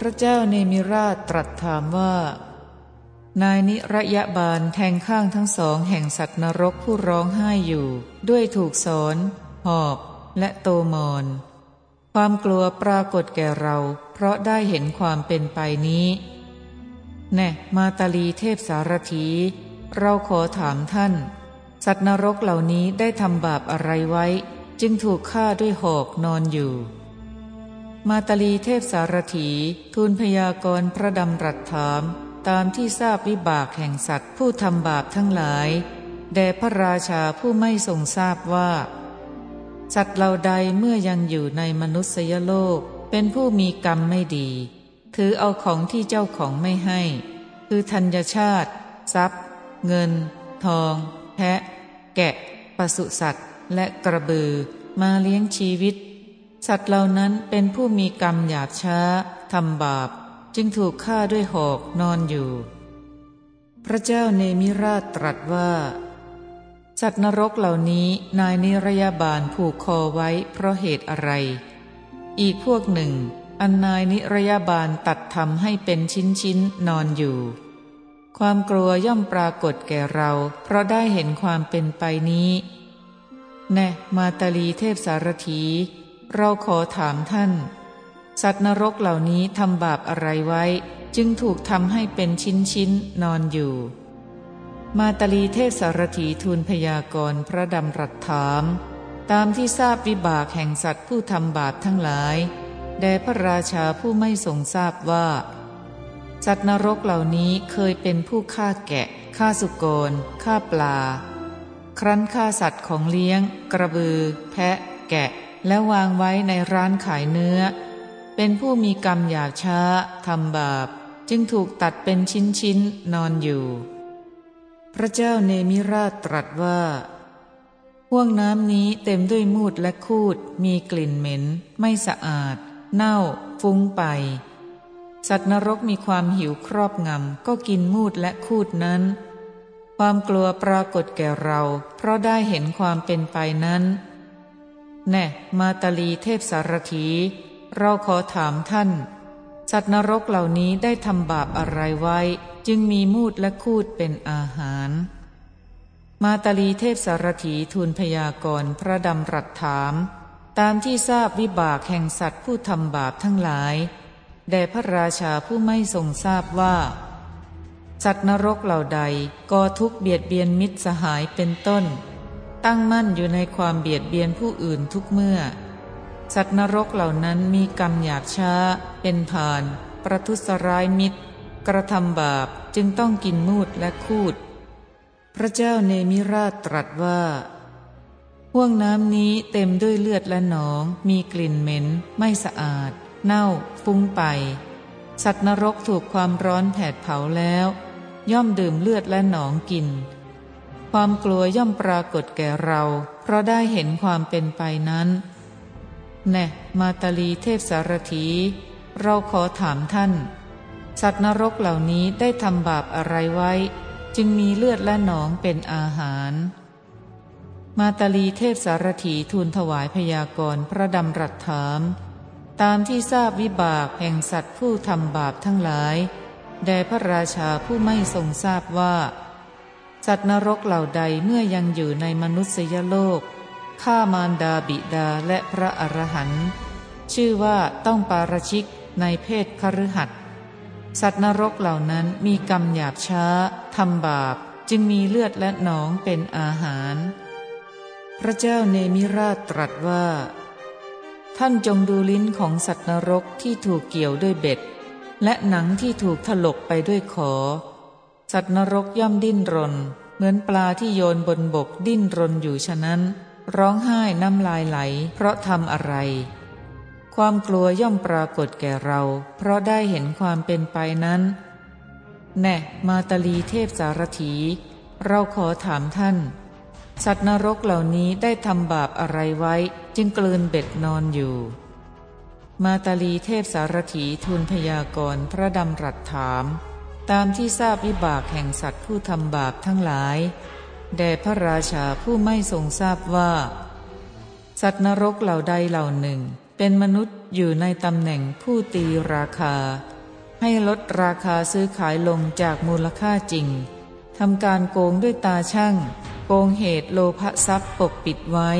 พระเจ้าเนมิราชตรัสถามว่า นายนิระยะบาลแทงข้างทั้งสองแห่งสัตว์นรกผู้ร้องไห้อยู่ ด้วยถูกสอนหอบและโตมอนความกลัวปรากฏแก่เรา เพราะได้เห็นความเป็นไปนี้ แน่มาตาลีเทพสารถี เราขอถามท่าน สัตว์นรกเหล่านี้ได้ทำบาปอะไรไว้ จึงถูกฆ่าด้วยหอกนอนอยู่ มาตาลีเทพสารถีทูลพยากรณ์พระดำรัสถาม ตามที่ทราบวิบากแห่งสัตว์ผู้ทำบาปทั้งหลายแด่พระราชาผู้ไม่ทรงทราบว่า สัตว์เหล่าใดเมื่อยังอยู่ในมนุษยโลก เป็นผู้มีกรรมไม่ดี ถือเอาของที่เจ้าของไม่ให้ คือธัญชาติ ทรัพย์ เงิน ทอง แพะ แกะปศุสัตว์ และกระบือ มาเลี้ยงชีวิต สัตว์เหล่านั้นเป็นผู้มีกรรมหยาบช้าทำบาป จึงถูกฆ่าด้วยหอกนอนอยู่ พระเจ้าเนมิราชตรัสว่า สัตว์นรกเหล่านี้นายนิรยาบาลผูกคอไว้เพราะเหตุอะไร อีกพวกหนึ่ง อันนายนิรยาบาลตัดทำให้เป็นชิ้นชิ้นนอนอยู่ ความกลัวย่อมปรากฏแก่เรา เพราะได้เห็นความเป็นไปนี้ แน่มาตาลีเทพสารถี เราขอถามท่าน สัตว์นรกเหล่านี้ทำบาปอะไรไว้ จึงถูกทำให้เป็นชิ้นชิ้นนอนอยู่ มาตาลีเทพสารถีทูลพยากรณ์พระดำรัสถาม ตามที่ทราบวิบากแห่งสัตว์ผู้ทำบาปทั้งหลายแด่พระราชาผู้ไม่ทรงทราบว่า สัตว์นรกเหล่านี้เคยเป็นผู้ฆ่าแกะฆ่าสุกรฆ่าปลา ครั้นฆ่าสัตว์ของเลี้ยง กระบือ แพะ แกะ และวางไว้ในร้านขายเนื้อ เป็นผู้มีกรรมหยาบช้าทำบาป จึงถูกตัดเป็นชิ้นๆนอนอยู่ พระเจ้าเนมิราชตรัสว่าห่วงน้ำนี้เต็มด้วยมูดและคูด มีกลิ่นเหม็น ไม่สะอาด เน่า ฟุ้งไป สัตว์นรกมีความหิวครอบงำ ก็กินมูดและคูดนั้น ความกลัวปรากฏแก่เรา เพราะได้เห็นความเป็นไปนั้น แน่มาตาลีเทพสารถี เราขอถามท่าน สัตว์นรกเหล่านี้ได้ทำบาปอะไรไว้ จึงมีมูดและคูดเป็นอาหาร มาตาลีเทพสารถีทูลพยากรณ์พระดำรัสถาม ตามที่ทราบวิบากแห่งสัตว์ผู้ทำบาปทั้งหลายแด่พระราชาผู้ไม่ทรงทราบว่า สัตว์นรกเหล่าใดก่อทุกเบียดเบียนมิตรสหายเป็นต้น ตั้งมั่นอยู่ในความเบียดเบียนผู้อื่นทุกเมื่อ สัตว์นรกเหล่านั้นมีกรรมหยาบช้า เป็นผ่าน ประทุษร้ายมิตร กระทำบาปจึงต้องกินมูดและคูด พระเจ้าเนมิราชตรัสว่าห่วงน้ำนี้เต็มด้วยเลือดและหนอง มีกลิ่นเหม็น ไม่สะอาด เน่า ฟุ้งไป สัตว์นรกถูกความร้อนแผดเผาแล้ว ย่อมดื่มเลือดและหนองกิน ความกลัวย่อมปรากฏแก่เรา เพราะได้เห็นความเป็นไปนั้น แน่มาตาลีเทพสารถี เราขอถามท่าน สัตว์นรกเหล่านี้ได้ทำบาปอะไรไว้ จึงมีเลือดและหนองเป็นอาหาร มาตาลีเทพสารถีทูลถวายพยากรณ์พระดำรัสถาม ตามที่ทราบวิบากแห่งสัตว์ผู้ทำบาปทั้งหลายแด่พระราชาผู้ไม่ทรงทราบว่า สัตว์นรกเหล่าใดเมื่อยังอยู่ในมนุษยโลกฆ่ามารดาบิดาและพระอรหันต์ชื่อว่าต้องปาราชิกในเพศคฤหัสสัตว์นรกเหล่านั้นมีกรรมหยาบช้าทำบาปจึงมีเลือดและหนองเป็นอาหาร พระเจ้าเนมิราชตรัสว่า ท่านจงดูลิ้นของสัตว์นรกที่ถูกเกี่ยวด้วยเบ็ด และหนังที่ถูกถลกไปด้วยขอ สัตว์นรกย่อมดิ้นรน เหมือนปลาที่โยนบนบกดิ้นรนอยู่ฉะนั้น ร้องไห้น้ำลายไหล เพราะทำอะไร ความกลัวย่อมปรากฏแก่เรา เพราะได้เห็นความเป็นไปนั้น แน่มาตาลีเทพสารถี เราขอถามท่าน สัตว์นรกเหล่านี้ได้ทำบาปอะไรไว้ จึงกลืนเบ็ดนอนอยู่ มาตาลีเทพสารถีทูลพยากรณ์พระดำรัสถาม ตามที่ทราบวิบากแห่งสัตว์ผู้ทำบาปทั้งหลาย แด่พระราชาผู้ไม่ทรงทราบว่า สัตว์นรกเหล่าใดเหล่าหนึ่ง เป็นมนุษย์อยู่ในตำแหน่งผู้ตีราคา ให้ลดราคาซื้อขายลงจากมูลค่าจริงทำการโกงด้วยตาช่าง โกงเหตุโลภทรัพย์ปกปิดไว้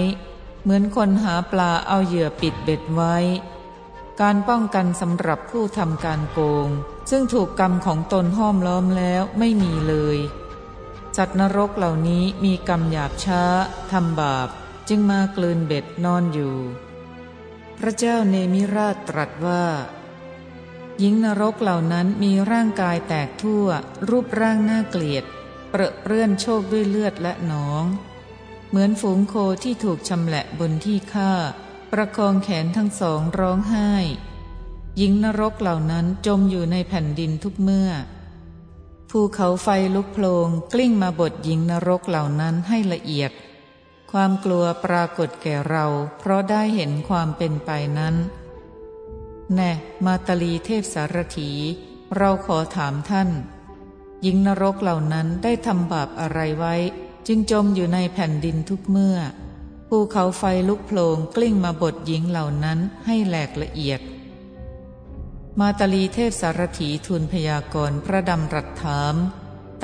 เหมือนคนหาปลาเอาเหยื่อปิดเบ็ดไว้ การป้องกันสำหรับผู้ทำการโกง ซึ่งถูกกรรมของตนห้อมล้อมแล้วไม่มีเลย สัตว์นรกเหล่านี้มีกรรมหยาบช้าทำบาปจึงมากลืนเบ็ดนอนอยู่ พระเจ้าเนมิราชตรัสว่า หญิงนรกเหล่านั้นมีร่างกายแตกทั่ว รูปร่างน่าเกลียด เปรอะเปื้อนโชคด้วยเลือดและหนอง เหมือนฝูงโคที่ถูกชำแหละบนที่ฆ่า ประคองแขนทั้งสองร้องไห้ หญิงนรกเหล่านั้นจมอยู่ในแผ่นดินทุกเมื่อ ภูเขาไฟลุกโพลงกลิ้งมาบดหญิงนรกเหล่านั้นให้ละเอียด ความกลัวปรากฏแก่เรา เพราะได้เห็นความเป็นไปนั้น แน่ มาตลีเทพสารถี เราขอถามท่าน หญิงนรกเหล่านั้นได้ทำบาปอะไรไว้ จึงจมอยู่ในแผ่นดินทุกเมื่อ ภูเขาไฟลุกโพลงกลิ้งมาบดหญิงเหล่านั้นให้แหลกละเอียด มาตลีเทพสารถีทูลพยากรณ์พระดำรัสถาม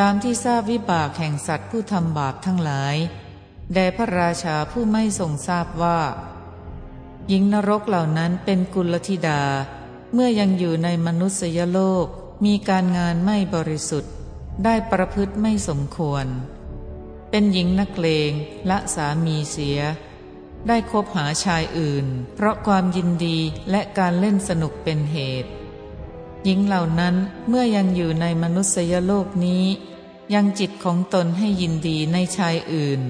ตามที่ทราบวิบากแห่งสัตว์ผู้ทำบาปทั้งหลายแด่พระราชาผู้ไม่ทรงทราบว่า หญิงนรกเหล่านั้นเป็นกุลธิดา เมื่อยังอยู่ในมนุษยโลกมีการงานไม่บริสุทธิ์ ได้ประพฤติไม่สมควร เป็นหญิงนักเลงละสามีเสีย ได้คบหาชายอื่น เพราะความยินดีและการเล่นสนุกเป็นเหตุ หญิงเหล่านั้นเมื่อยังอยู่ในมนุษยโลกนี้ ยังจิตของตนให้ยินดีในชายอื่น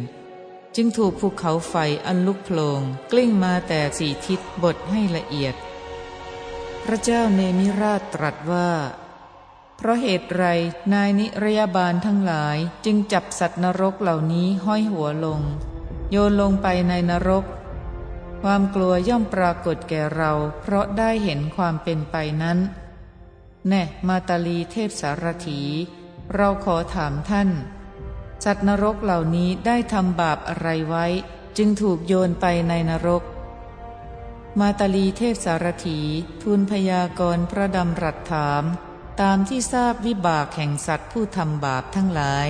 จึงถูกภูเขาไฟอันลุกโผลงกลิ้งมาแต่สี่ทิศบทให้ละเอียด พระเจ้าเนมิราชตรัสว่า เพราะเหตุไรนายนิรยาบาลทั้งหลายจึงจับสัตว์นรกเหล่านี้ห้อยหัวลง โยนลงไปในนรกความกลัวย่อมปรากฏแก่เรา เพราะได้เห็นความเป็นไปนั้น แน่มาตาลีเทพสารถี เราขอถามท่าน สัตว์นรกเหล่านี้ได้ทำบาปอะไรไว้ จึงถูกโยนไปในนรก มาตาลีเทพสารถีทูลพยากรณ์พระดำรัสถาม ตามที่ทราบวิบากแห่งสัตว์ผู้ทำบาปทั้งหลาย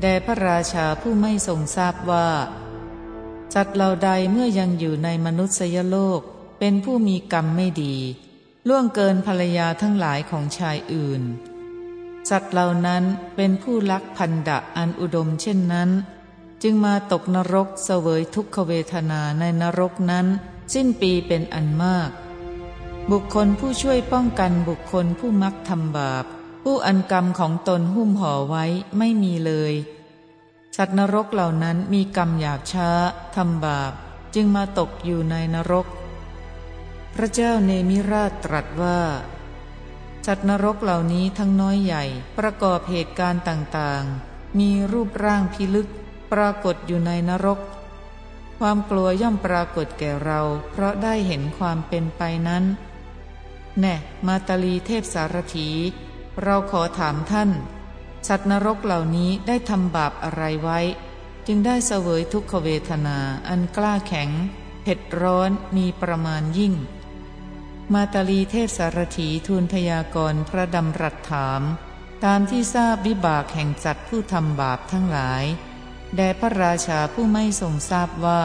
แด่พระราชาผู้ไม่ทรงทราบว่า สัตว์เหล่าใดเมื่อยังอยู่ในมนุษยโลก เป็นผู้มีกรรมไม่ดี ล่วงเกินภรรยาทั้งหลายของชายอื่น สัตว์เหล่านั้นเป็นผู้ลักพันดะอันอุดมเช่นนั้น จึงมาตกนรกเสวยทุกขเวทนาในนรกนั้น สิ้นปีเป็นอันมาก บุคคลผู้ช่วยป้องกันบุคคลผู้มักทำบาป ผู้อันกรรมของตนหุ้มห่อไว้ไม่มีเลย สัตว์นรกเหล่านั้นมีกรรมหยาบช้าทำบาป จึงมาตกอยู่ในนรก พระเจ้าเนมิราชตรัสว่าสัตว์นรกเหล่านี้ทั้งน้อยใหญ่ ประกอบเหตุการณ์ต่างๆ มีรูปร่างพิลึก ปรากฏอยู่ในนรก ความกลัวย่อมปรากฏแก่เรา เพราะได้เห็นความเป็นไปนั้น แน่มาตาลีเทพสารถี เราขอถามท่าน สัตว์นรกเหล่านี้ได้ทำบาปอะไรไว้ จึงได้เสวยทุกขเวทนาอันกล้าแข็ง เผ็ดร้อนมีประมาณยิ่ง มาตาลีเทพสารถีทูลพยากรณ์พระดำรัสถาม ตามที่ทราบวิบากแห่งสัตว์ผู้ทำบาปทั้งหลาย แด่พระราชาผู้ไม่ทรงทราบว่า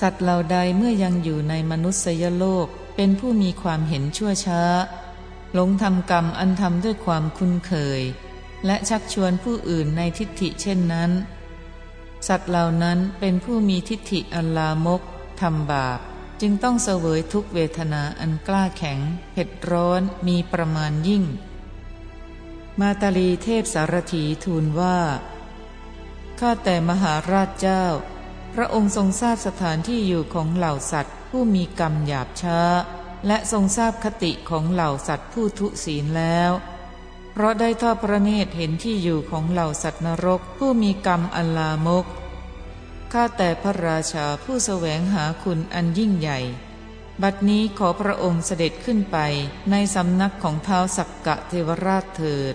สัตว์เหล่าใดเมื่อยังอยู่ในมนุษยโลกเป็นผู้มีความเห็นชั่วช้า หลงทำกรรมอันทำด้วยความคุ้นเคย และชักชวนผู้อื่นในทิฏฐิเช่นนั้น สัตว์เหล่านั้นเป็นผู้มีทิฏฐิอันลามกทำบาป จึงต้องเสวยทุกเวทนาอันกล้าแข็ง เผ็ดร้อนมีประมาณยิ่ง มาตาลีเทพสารถีทูลว่า ข้าแต่มหาราชเจ้า พระองค์ทรงทราบสถานที่อยู่ของเหล่าสัตว์ ผู้มีกรรมหยาบช้า และทรงทราบคติของเหล่าสัตว์ผู้ทุศีลแล้ว เพราะได้ทอดพระเนตรเห็นที่อยู่ของเหล่าสัตว์นรกผู้มีกรรมอันลามก ข้าแต่พระราชาผู้แสวงหาคุณอันยิ่งใหญ่ บัดนี้ขอพระองค์เสด็จขึ้นไปในสำนักของเท้าสักกะเทวราชเถิด